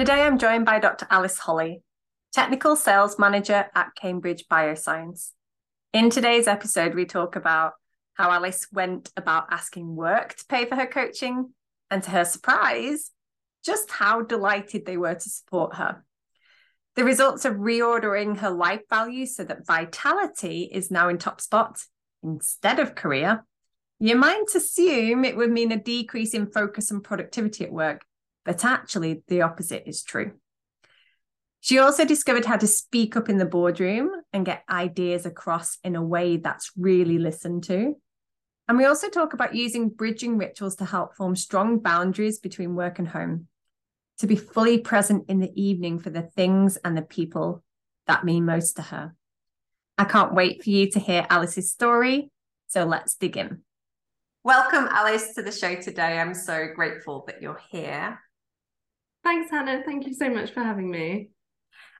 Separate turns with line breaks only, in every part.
Today I'm joined by Dr. Alice Holly, Technical Sales Manager at Cambridge Bioscience. In today's episode, we talk about how Alice went about asking work to pay for her coaching, and to her surprise, just how delighted they were to support her. The results of reordering her life values so that vitality is now in top spot instead of career. You might assume it would mean a decrease in focus and productivity at work, but actually the opposite is true. She also discovered how to speak up in the boardroom and get ideas across in a way that's really listened to. And we also talk about using bridging rituals to help form strong boundaries between work and home, to be fully present in the evening for the things and the people that mean most to her. I can't wait for you to hear Alice's story. So let's dig in. Welcome, Alice, to the show today. I'm so grateful that you're here.
Thanks, Hannah. Thank you so much for having me.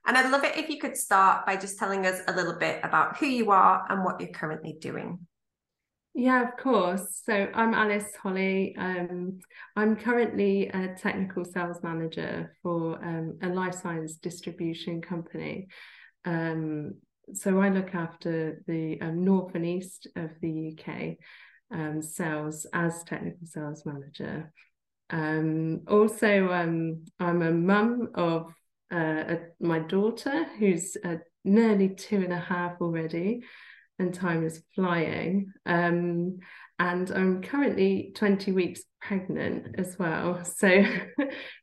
And I'd love it if you could start by just telling us a little bit about who you are and what you're currently doing.
Yeah, of course. So I'm Alice Holly. Um, I'm currently a technical sales manager for um, a life science distribution company. Um, so I look after the um, north and east of the UK um, sales as technical sales manager. Um, also, um, I'm a mum of uh, a, my daughter who's uh, nearly two and a half already, and time is flying. Um, and I'm currently 20 weeks pregnant as well. So,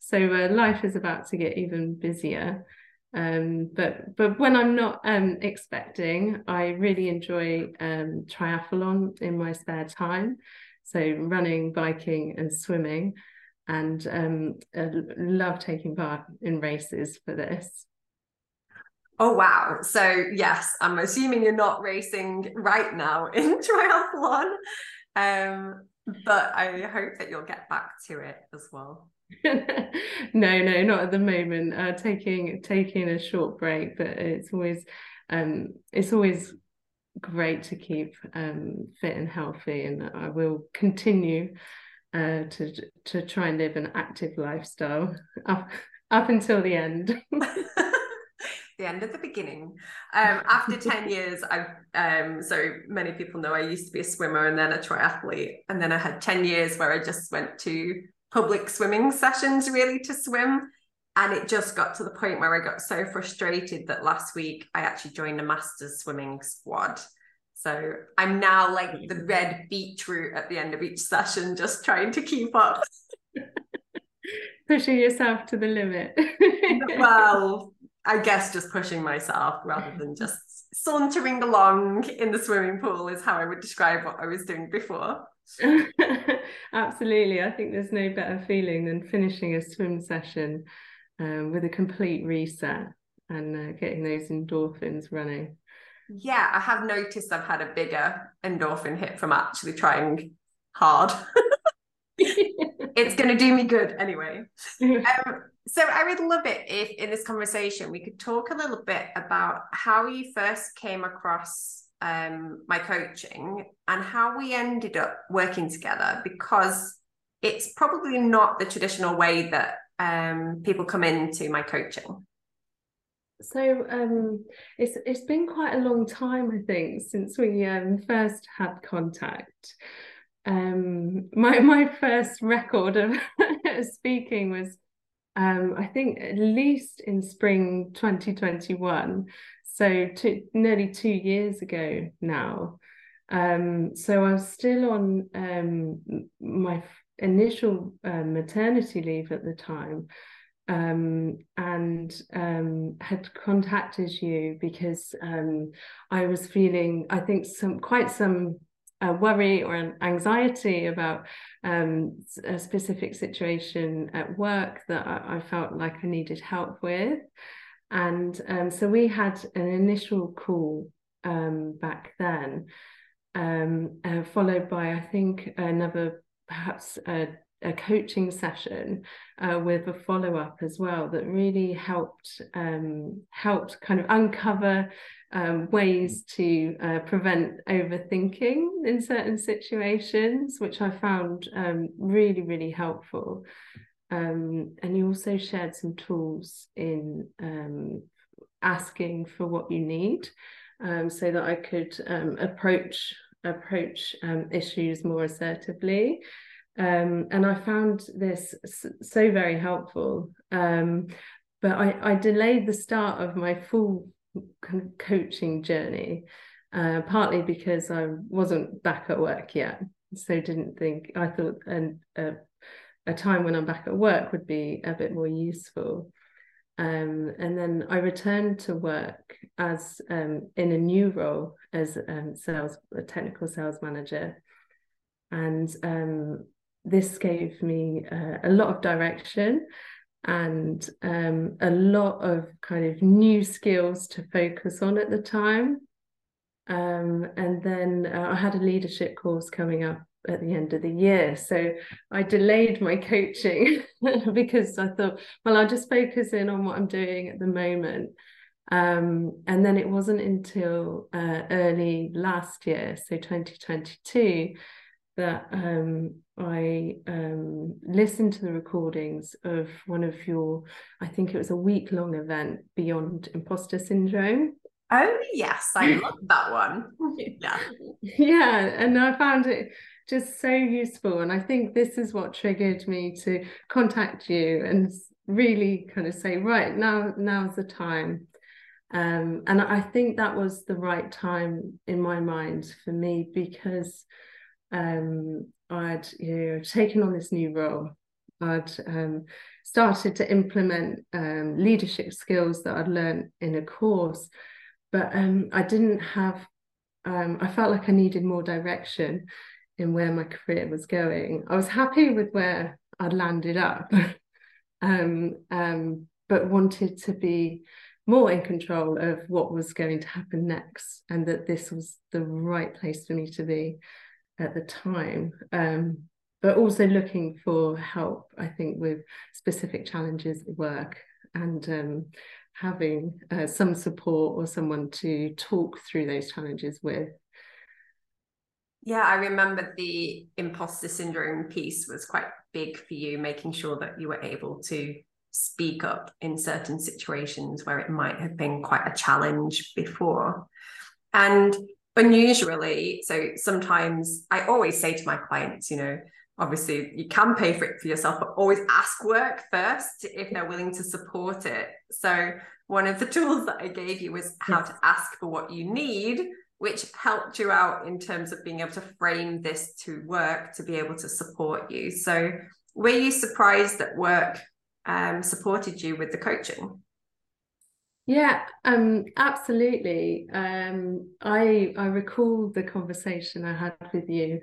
so uh, life is about to get even busier. Um, but but when I'm not um, expecting, I really enjoy um, triathlon in my spare time. So running, biking, and swimming and um, love taking part in races for this.
Oh wow! So yes, I'm assuming you're not racing right now in triathlon, um, but I hope that you'll get back to it as well.
no, no, not at the moment. Uh, taking taking a short break, but it's always um, it's always great to keep um, fit and healthy, and I will continue uh, to to try and live an active lifestyle up up until the end.
the end of the beginning. Um, after 10 years, I've um, so many people know I used to be a swimmer and then a triathlete. And then I had 10 years where I just went to public swimming sessions really to swim. And it just got to the point where I got so frustrated that last week I actually joined a master's swimming squad. So I'm now like the red beetroot at the end of each session, just trying to keep up.
pushing yourself to the limit.
well, I guess just pushing myself rather than just sauntering along in the swimming pool is how I would describe what I was doing before.
Absolutely. I think there's no better feeling than finishing a swim session um, with a complete reset and uh, getting those endorphins running
yeah, I have noticed I've had a bigger endorphin hit from actually trying hard. it's going to do me good anyway. Um, so I would love it if in this conversation we could talk a little bit about how you first came across um, my coaching and how we ended up working together because it's probably not the traditional way that um, people come into my coaching.
So um, it's it's been quite a long time, I think, since we um, first had contact. Um, my my first record of speaking was, um, I think, at least in spring 2021. So two, nearly two years ago now. Um, so I was still on um, my initial uh, maternity leave at the time um, and um, had contacted you because um, I was feeling, I think, some quite some a worry or an anxiety about um, a specific situation at work that I, I, felt like I needed help with. And um, so we had an initial call um, back then, uh, followed by, I think, another perhaps a, a coaching session uh, with a follow up as well that really helped um, helped kind of uncover um, ways to uh, prevent overthinking in certain situations, which I found um, really, really helpful. Um, and you also shared some tools in um, asking for what you need um, so that I could approach approach issues more assertively. And I found this so very helpful. but I, I delayed the start of my full coaching journey, uh, partly because I wasn't back at work yet. So didn't think I thought a, a time when I'm back at work would be a bit more useful. Um, and then I returned to work as um, in a new role as um, sales, a technical sales manager, and um, this gave me uh, a lot of direction and um, a lot of kind of new skills to focus on at the time. Um, and then uh, I had a leadership course coming up at the end of the year. So I delayed my coaching because I thought, well, I'll just focus in on what I'm doing at the moment. Um, and then it wasn't until uh, early last year, so 2022, that um, I um, listened to the recordings of one of your, I think it was a week long event, Beyond Imposter Syndrome.
Oh, yes, I love that one.
yeah. Yeah, and I found it just so useful. And I think this is what triggered me to contact you and really kind of say, right, now now's the time. Um, and I think that was the right time in my mind for me because um, I'd you know, taken on this new role. I'd um, started to implement um, leadership skills that I'd learned in a course, but um, I didn't have. Um, I felt like I needed more direction in where my career was going. I was happy with where I'd landed up, um, but wanted to be more in control of what was going to happen next, and that this was the right place for me to be at the time. Um, but also looking for help, I think, with specific challenges at work and um, having uh, some support or someone to talk through those challenges with.
Yeah, I remember the imposter syndrome piece was quite big for you, making sure that you were able to speak up in certain situations where it might have been quite a challenge before. And unusually so sometimes i always say to my clients you know obviously you can pay for it for yourself but always ask work first if they're willing to support it so one of the tools that i gave you was how yes. to ask for what you need which helped you out in terms of being able to frame this to work to be able to support you so were you surprised that work um, supported you with the coaching
yeah, um, absolutely. Um, I I recall the conversation I had with you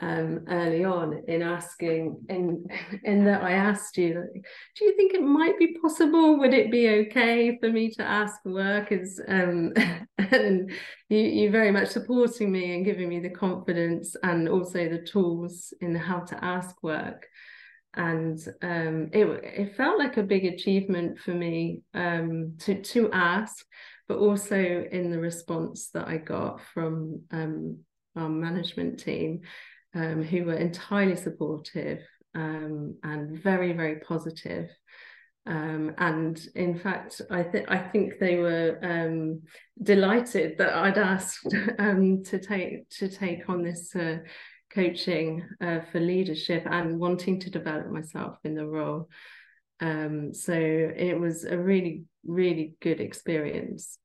um, early on in asking in in that I asked you, do you think it might be possible? Would it be okay for me to ask for work? Um, and you you very much supporting me and giving me the confidence and also the tools in how to ask work and um, it it felt like a big achievement for me um, to to ask, but also in the response that I got from um, our management team, um, who were entirely supportive um, and very very positive. Um, and in fact, I think I think they were delighted that I'd asked to take to take on this uh, coaching uh, for leadership and wanting to develop myself in the role. Um, so it was a really, really good experience.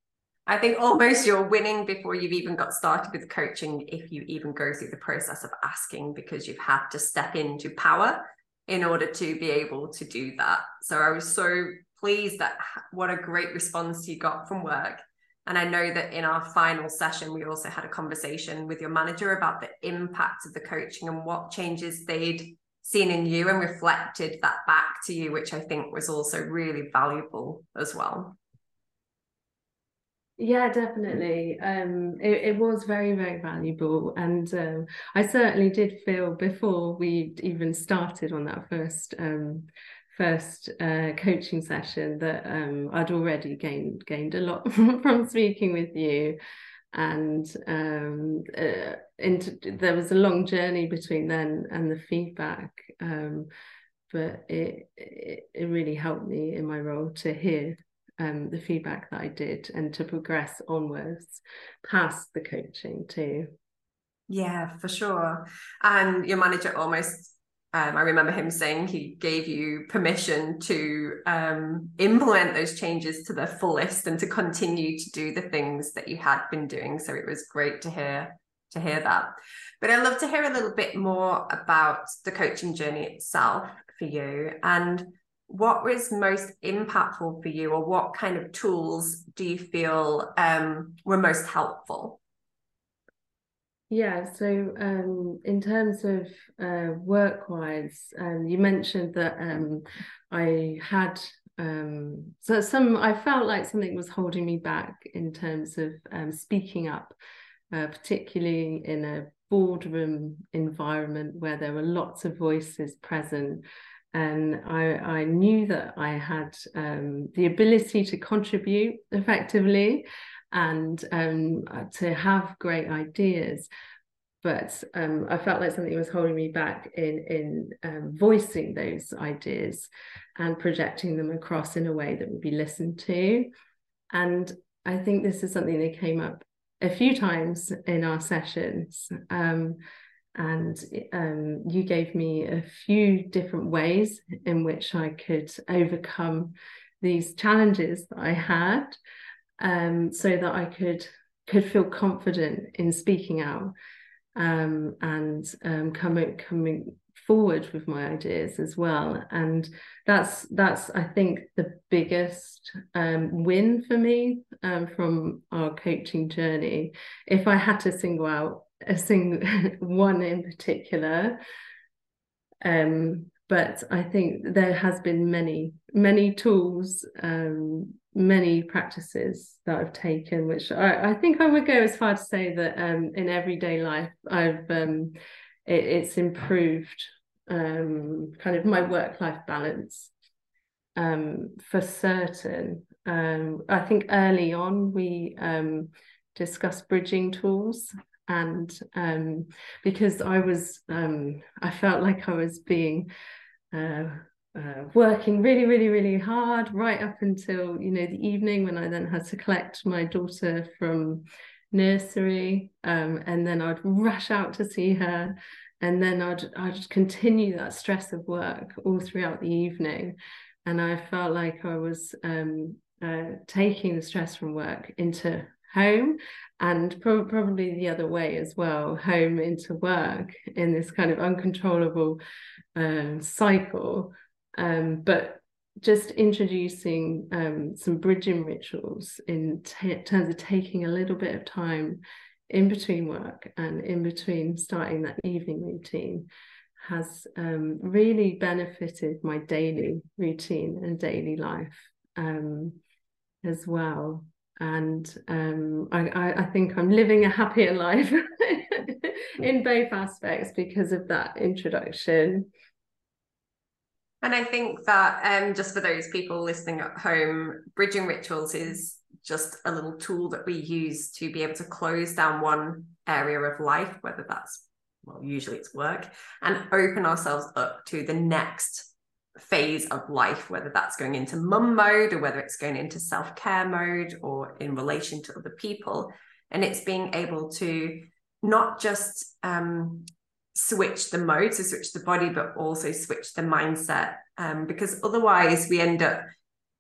I think almost you're winning before you've even got started with coaching if you even go through the process of asking because you've had to step into power in order to be able to do that. So I was so pleased that what a great response you got from work And I know that in our final session, we also had a conversation with your manager about the impact of the coaching and what changes they'd seen in you and reflected that back to you, which I think was also really valuable as well.
Yeah, definitely. Um, it, it was very, very valuable. And um, I certainly did feel before we even started on that first um, first uh, coaching session that um, I'd already gained gained a lot from speaking with you. And um, uh, into, there was a long journey between then and the feedback. Um, but it, it, it really helped me in my role to hear um, the feedback that I did and to progress onwards past the coaching too.
Yeah, for sure. And your manager almost, um, I remember him saying he gave you permission to um, implement those changes to the fullest and to continue to do the things that you had been doing. So it was great to hear to hear that. But I'd love to hear a little bit more about the coaching journey itself for you and what was most impactful for you or what kind of tools do you feel um, were most helpful
yeah so um, in terms of uh, work wise um, you mentioned that um, i had um, so some i felt like something was holding me back in terms of um, speaking up uh, particularly in a boardroom environment where there were lots of voices present. And I, I knew that I had um, the ability to contribute effectively and um, to have great ideas. But um, I felt like something was holding me back in in um, voicing those ideas and projecting them across in a way that would be listened to. And I think this is something that came up a few times in our sessions. Um, and um, you gave me a few different ways in which I could overcome these challenges that I had, um, so that I could could feel confident in speaking out um, and um, coming coming forward with my ideas as well. And that's that's I think the biggest um, win for me um, from our coaching journey. If I had to single out a single one in particular. Um, but I think there has been many, many tools, um, many practices that I've taken, which I, I, think I would go as far to say that um, in everyday life, I've um, it, it's improved um, kind of my work-life balance um, for certain. Um, I think early on we discussed bridging tools and um, because I was, um, I felt like I was being uh, uh, working really, really, really hard right up until you know the evening when I then had to collect my daughter from nursery, um, and then I'd rush out to see her, and then I'd I'd continue that stress of work all throughout the evening, and I felt like I was um, uh, taking the stress from work into home and pro- probably the other way as well home into work in this kind of uncontrollable um, cycle um, but just introducing um, some bridging rituals in t- terms of taking a little bit of time in between work and in between starting that evening routine has um, really benefited my daily routine and daily life um, as well and um, I, I, think I'm living a happier life in both aspects because of that introduction.
And I think that um, just for those people listening at home, bridging rituals is just a little tool that we use to be able to close down one area of life, whether that's, well, usually it's work, and open ourselves up to the next phase of life, whether that's going into mum mode or whether it's going into self care mode or in relation to other people. And it's being able to not just um, switch the mode, so switch the body, but also switch the mindset. Um, because otherwise, we end up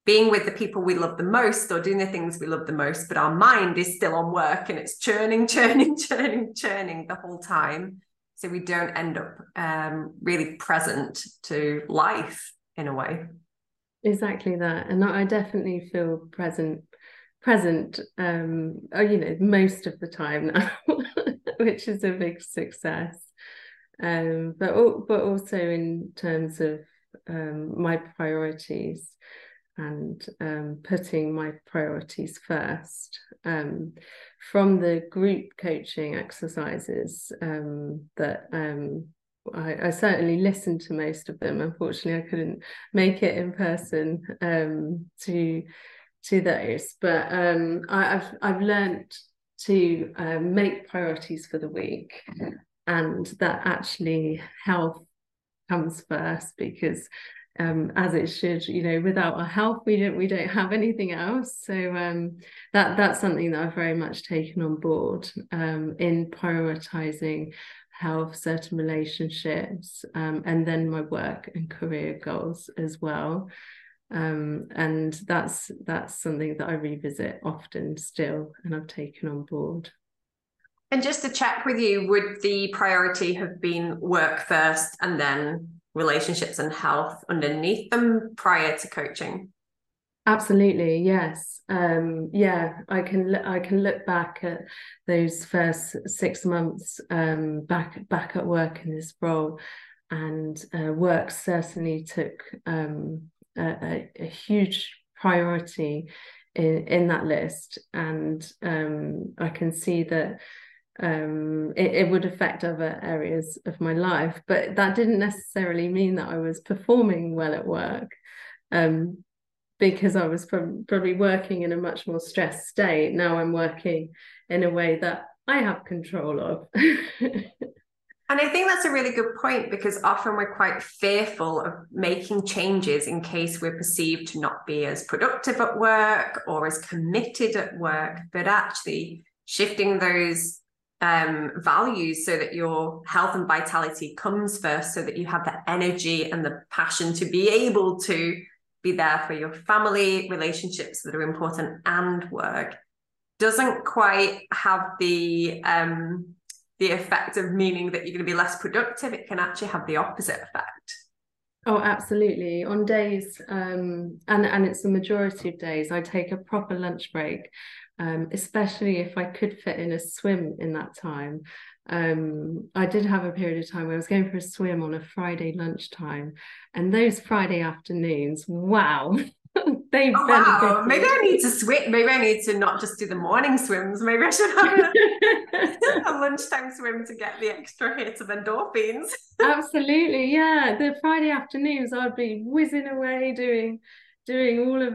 being with the people we love the most or doing the things we love the most, but our mind is still on work and it's churning, churning, churning, churning the whole time. So we don't end up um, really present to life in a way.
Exactly that. And i definitely feel present present um uh, you know most of the time now which is a big success um but but also in terms of um my priorities and um, putting my priorities first. Um, from the group coaching exercises um, that um, I, I, certainly listened to most of them. Unfortunately, I couldn't make it in person to to those, but I, have I've learned to make priorities for the week, and that actually health comes first because um, as it should. You know, without our health, we don't we don't have anything else. So um, that that's something that I've very much taken on board um, in prioritizing health, certain relationships, um, and then my work and career goals as well. Um, and that's that's something that I revisit often still, and I've taken on board.
And just to check with you, would the priority have been work first and then relationships and health underneath them prior to coaching?
Absolutely, yes. Um, yeah, I can I can look back at those first six months um, back back at work in this role, and uh, work certainly took um, a, a, huge priority in in that list, and um, I can see that um, it, it, would affect other areas of my life. But that didn't necessarily mean that I was performing well at work um, because I was pro- probably working in a much more stressed state. Now I'm working in a way that I have control of.
And I think that's a really good point because often we're quite fearful of making changes in case we're perceived to not be as productive at work or as committed at work. But actually, shifting those um, values so that your health and vitality comes first, so that you have the energy and the passion to be able to be there for your family, relationships that are important, and work, doesn't quite have the um, the effect of meaning that you're going to be less productive. It can actually have the opposite effect.
Oh, absolutely. On days, um, and and it's the majority of days, I take a proper lunch break um, especially if I could fit in a swim in that time. Um, I did have a period of time where I was going for a swim on a Friday lunchtime, and those Friday afternoons, wow.
they oh, wow. Maybe I need to switch. Maybe I need to not just do the morning swims. Maybe I should have a, a lunchtime swim to get the extra hit of endorphins.
Absolutely, yeah. The Friday afternoons, I'd be whizzing away doing doing all of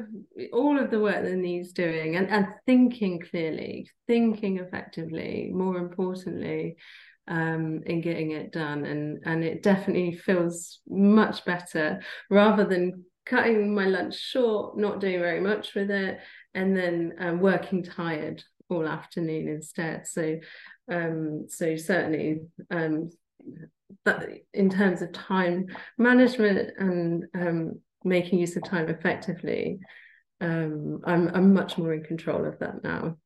all of the work that needs doing and, and thinking clearly thinking effectively more importantly um, in getting it done. And and it definitely feels much better rather than cutting my lunch short not doing very much with it and then um, working tired all afternoon instead. So um, so certainly um, that in terms of time management and um, making use of time effectively. Um, I'm, I'm much more in control of that now.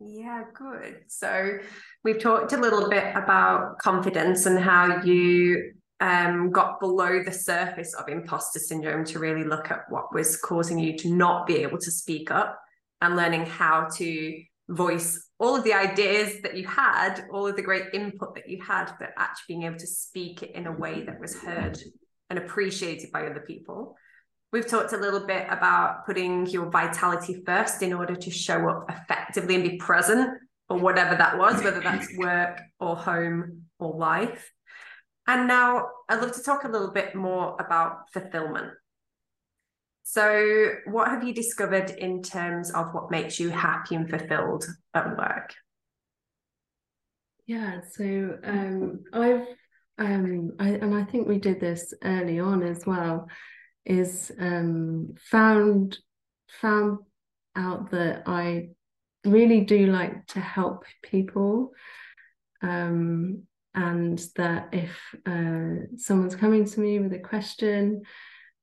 Yeah good. So we've talked a little bit about confidence and how you um, got below the surface of imposter syndrome to really look at what was causing you to not be able to speak up and learning how to voice all of the ideas that you had, all of the great input that you had, but actually being able to speak it in a way that was heard and appreciated by other people. We've talked a little bit about putting your vitality first in order to show up effectively and be present for whatever that was, whether that's work or home or life. And now I'd love to talk a little bit more about fulfillment. So, what have you discovered in terms of what makes you happy and fulfilled at work?
Yeah, so um, I've um, I, and I think we did this early on as well is um, found found out that I really do like to help people um, and that if uh, someone's coming to me with a question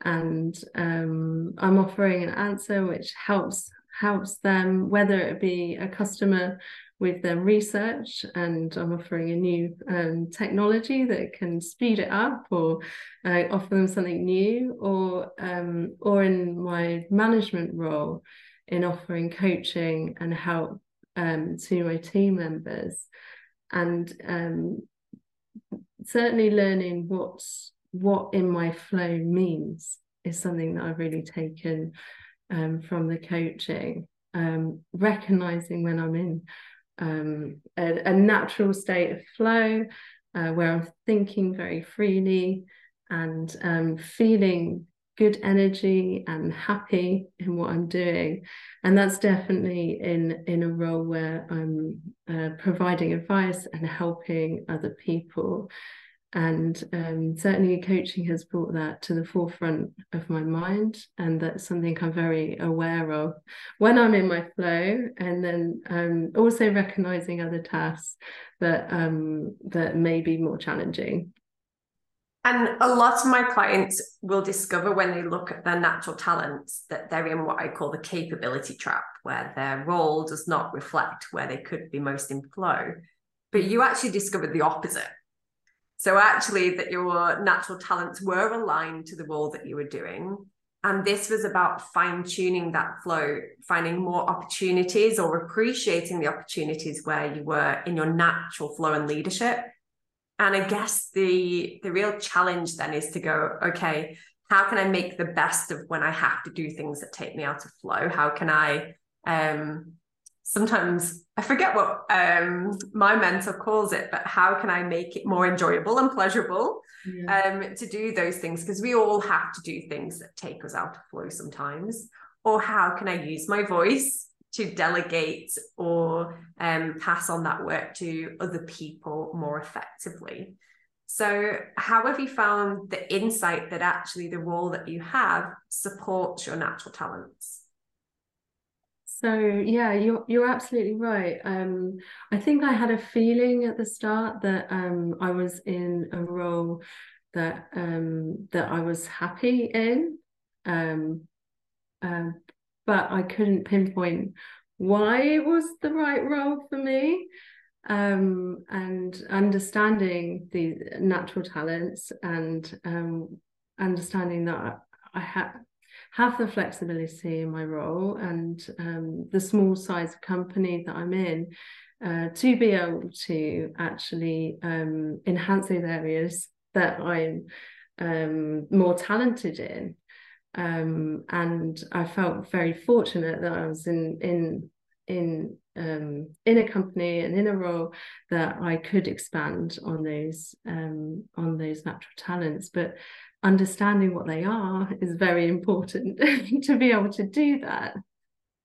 and um, I'm offering an answer which helps helps them whether it be a customer with their research and I'm offering a new um, technology that can speed it up or uh, offer them something new or um, or in my management role in offering coaching and help um, to my team members, and um, certainly learning what's what in my flow means is something that I've really taken um, from the coaching. Um, recognizing when I'm in um, a, a, natural state of flow uh, where I'm thinking very freely and um, feeling good energy and happy in what I'm doing. And that's definitely in, in a role where I'm uh, providing advice and helping other people and um, certainly coaching has brought that to the forefront of my mind and that's something i'm very aware of. When i'm in my flow and then um, also recognizing other tasks that um, that may be more challenging.
And a lot of my clients will discover when they look at their natural talents that they're in what I call the capability trap, where their role does not reflect where they could be most in flow. But you actually discovered the opposite so actually, that your natural talents were aligned to the role that you were doing. And this was about fine tuning that flow, finding more opportunities or appreciating the opportunities where you were in your natural flow and leadership. And I guess the the real challenge then is to go, okay, how can I make the best of when I have to do things that take me out of flow? How can I um sometimes I forget what um, my mentor calls it, but how can I make it more enjoyable and pleasurable yeah. um, to do those things? Because we all have to do things that take us out of flow sometimes. Or how can I use my voice to delegate or um, pass on that work to other people more effectively? So, how have you found the insight that actually the role that you have supports your natural talents?
So yeah, you're you're absolutely right. Um, I think I had a feeling at the start that um, I was in a role that um, that I was happy in, uh, but I couldn't pinpoint why it was the right role for me. Um, and understanding the natural talents and understanding that I had have the flexibility in my role and um, the small size company that I'm in uh, to be able to actually um, enhance those areas that I'm um, more talented in. Um, and I felt very fortunate that I was in in in um, in a company and in a role that I could expand on those um, on those natural talents. But understanding what they are is very important to be able to do that.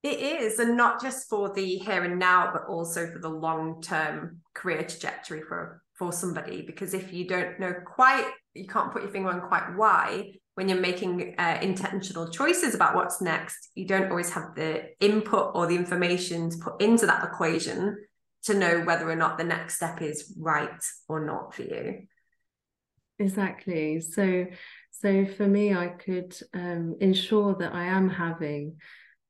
It is, and not just for the here and now, but also for the long term career trajectory for for somebody. Because if you don't know quite, you can't put your finger on quite why. When you're making uh, intentional choices about what's next, you don't always have the input or the information to put into that equation to know whether or not the next step is right or not for you.
Exactly. So, so for me, I could um, ensure that I am having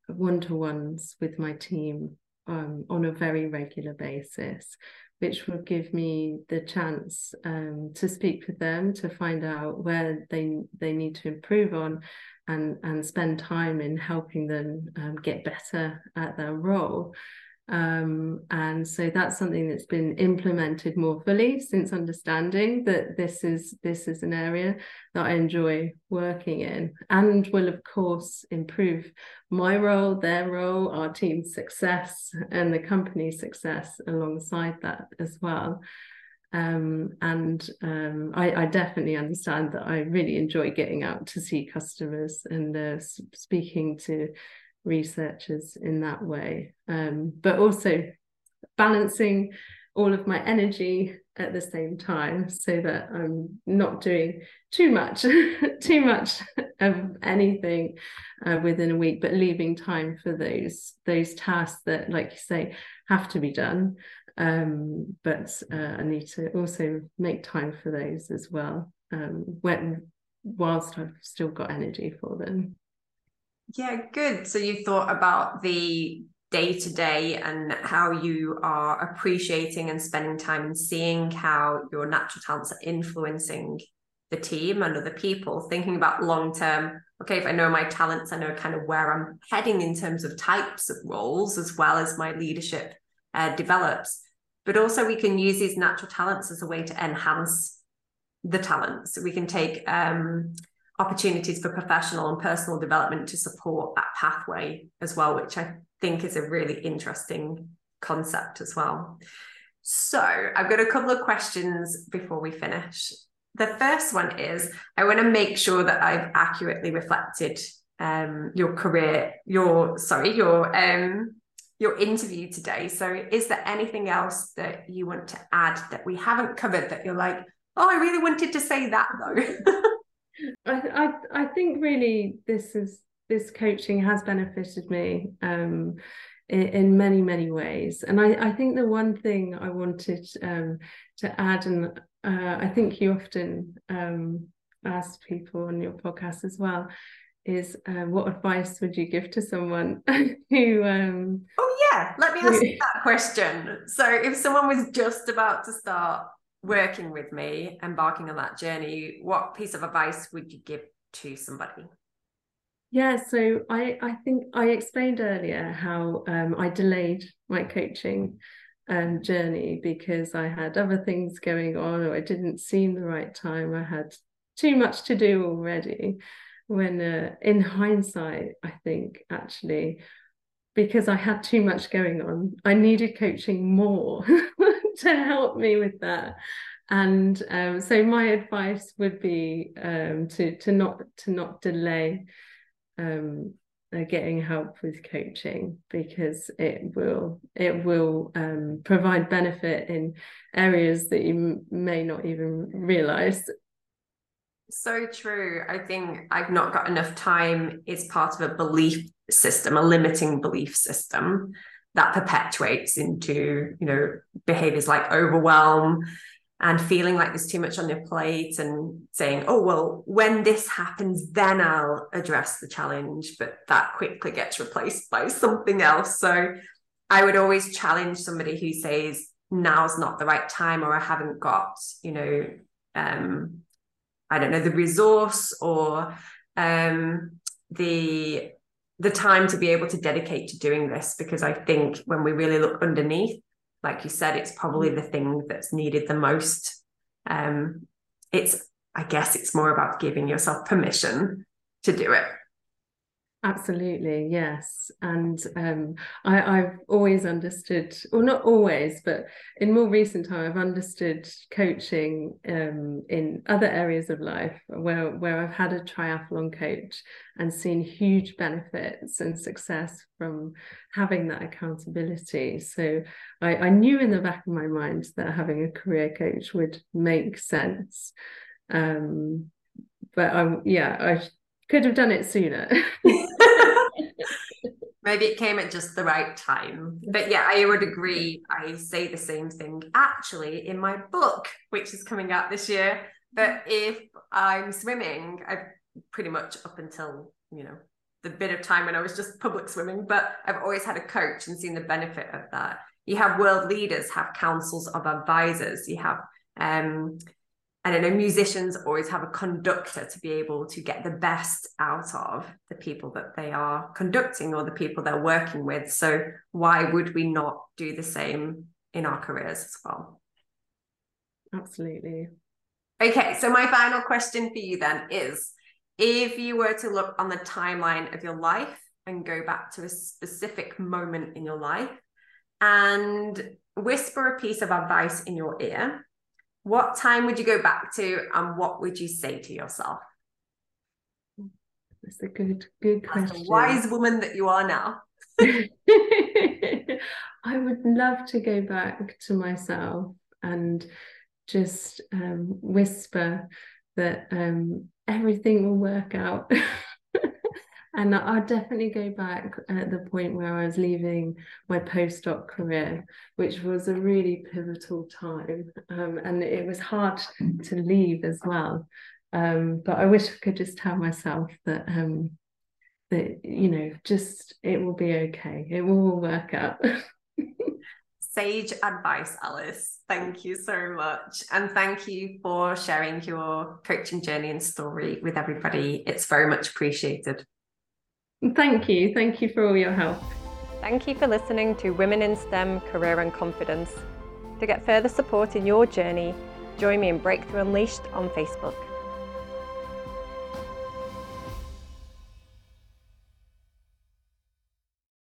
one to ones with my team um, on a very regular basis, which will give me the chance um, to speak with them to find out where they they need to improve on, and and spend time in helping them um, get better at their role. Um, and so that's something that's been implemented more fully since understanding that this is this is an area that I enjoy working in and will of course improve my role, their role, our team's success and the company's success alongside that as well. Um, and um, I, I, definitely understand that I really enjoy getting out to see customers and uh, speaking to researchers in that way. Um, but also balancing all of my energy at the same time so that I'm not doing too much too much of anything uh, within a week but leaving time for those those tasks that like you say have to be done. Um, but uh, I need to also make time for those as well um, when whilst I've still got energy for them
yeah, good. So you thought about the day to day and how you are appreciating and spending time and seeing how your natural talents are influencing the team and other people, thinking about long term okay, if I know my talents, I know kind of where I'm heading in terms of types of roles as well as my leadership uh, develops. But also, we can use these natural talents as a way to enhance the talents. We can take um, opportunities for professional and personal development to support that pathway as well, which I think is a really interesting concept as well. So, I've got a couple of questions before we finish. The first one is I want to make sure that I've accurately reflected um, your career, your sorry, your um, your interview today. So, is there anything else that you want to add that we haven't covered that you're like, oh, I really wanted to say that though?
I, I I think really this is this coaching has benefited me um, in, in, many many ways, and I I think the one thing I wanted um, to add, and uh, I think you often um, ask people on your podcast as well, is uh, what advice would you give to someone who? Um,
oh yeah, let me ask who... that question. So if someone was just about to start working with me, embarking on that journey, what piece of advice would you give to somebody?
Yeah, so I I think I explained earlier how um, I delayed my coaching um, journey because I had other things going on or it didn't seem the right time. I had too much to do already. When uh, in hindsight, I think actually because I had too much going on, I needed coaching more to help me with that. And um, so my advice would be um, to to not to not delay um, uh, getting help with coaching because it will it will um, provide benefit in areas that you m- may not even realize.
So true. I think i've not got enough time. Is part of a belief system a limiting belief system that perpetuates into you know behaviors like overwhelm and feeling like there's too much on your plate and saying, oh, well, when this happens, then I'll address the challenge. But that quickly gets replaced by something else. So I would always challenge somebody who says, now's not the right time, or I haven't got, you know, um, I don't know, the resource or um, the the time to be able to dedicate to doing this because I think when we really look underneath, like you said, it's probably the thing that's needed the most. Um, it's, I guess, it's more about giving yourself permission to do it.
Absolutely, yes. And um, I, have always understood, or not always, but in more recent time, I've understood coaching um, in other areas of life where, where I've had a triathlon coach and seen huge benefits and success from having that accountability. So I, I knew in the back of my mind that having a career coach would make sense. Um, but I, yeah, I could have done it sooner.
Maybe it came at just the right time. But yeah, I would agree. I say the same thing actually in my book, which is coming out this year. That if I'm swimming, I've pretty much up until, you know, the bit of time when I was just public swimming, but I've always had a coach and seen the benefit of that. You have world leaders have councils of advisors. You have um, I don't know, musicians always have a conductor to be able to get the best out of the people that they are conducting or the people they're working with. So, why would we not do the same in our careers as well?
Absolutely.
Okay, so my final question for you then is if you were to look on the timeline of your life and go back to a specific moment in your life and whisper a piece of advice in your ear what time would you go back to and what would you say to yourself?
That's a good, good question.
As a wise woman that you are now.
I would love to go back to myself and just um, whisper that um, everything will work out. And I'd definitely go back at the point where I was leaving my postdoc career, which was a really pivotal time. Um, and it was hard to leave as well. Um, but I wish I could just tell myself that um, that you know, just it will be okay. It will all work out.
sage advice, Alice. Thank you so much. And thank you for sharing your coaching journey and story with everybody. It's very much appreciated.
Thank you. Thank you for all your help.
Thank you for listening to Women in STEM Career and Confidence. To get further support in your journey, join me in Breakthrough Unleashed on Facebook.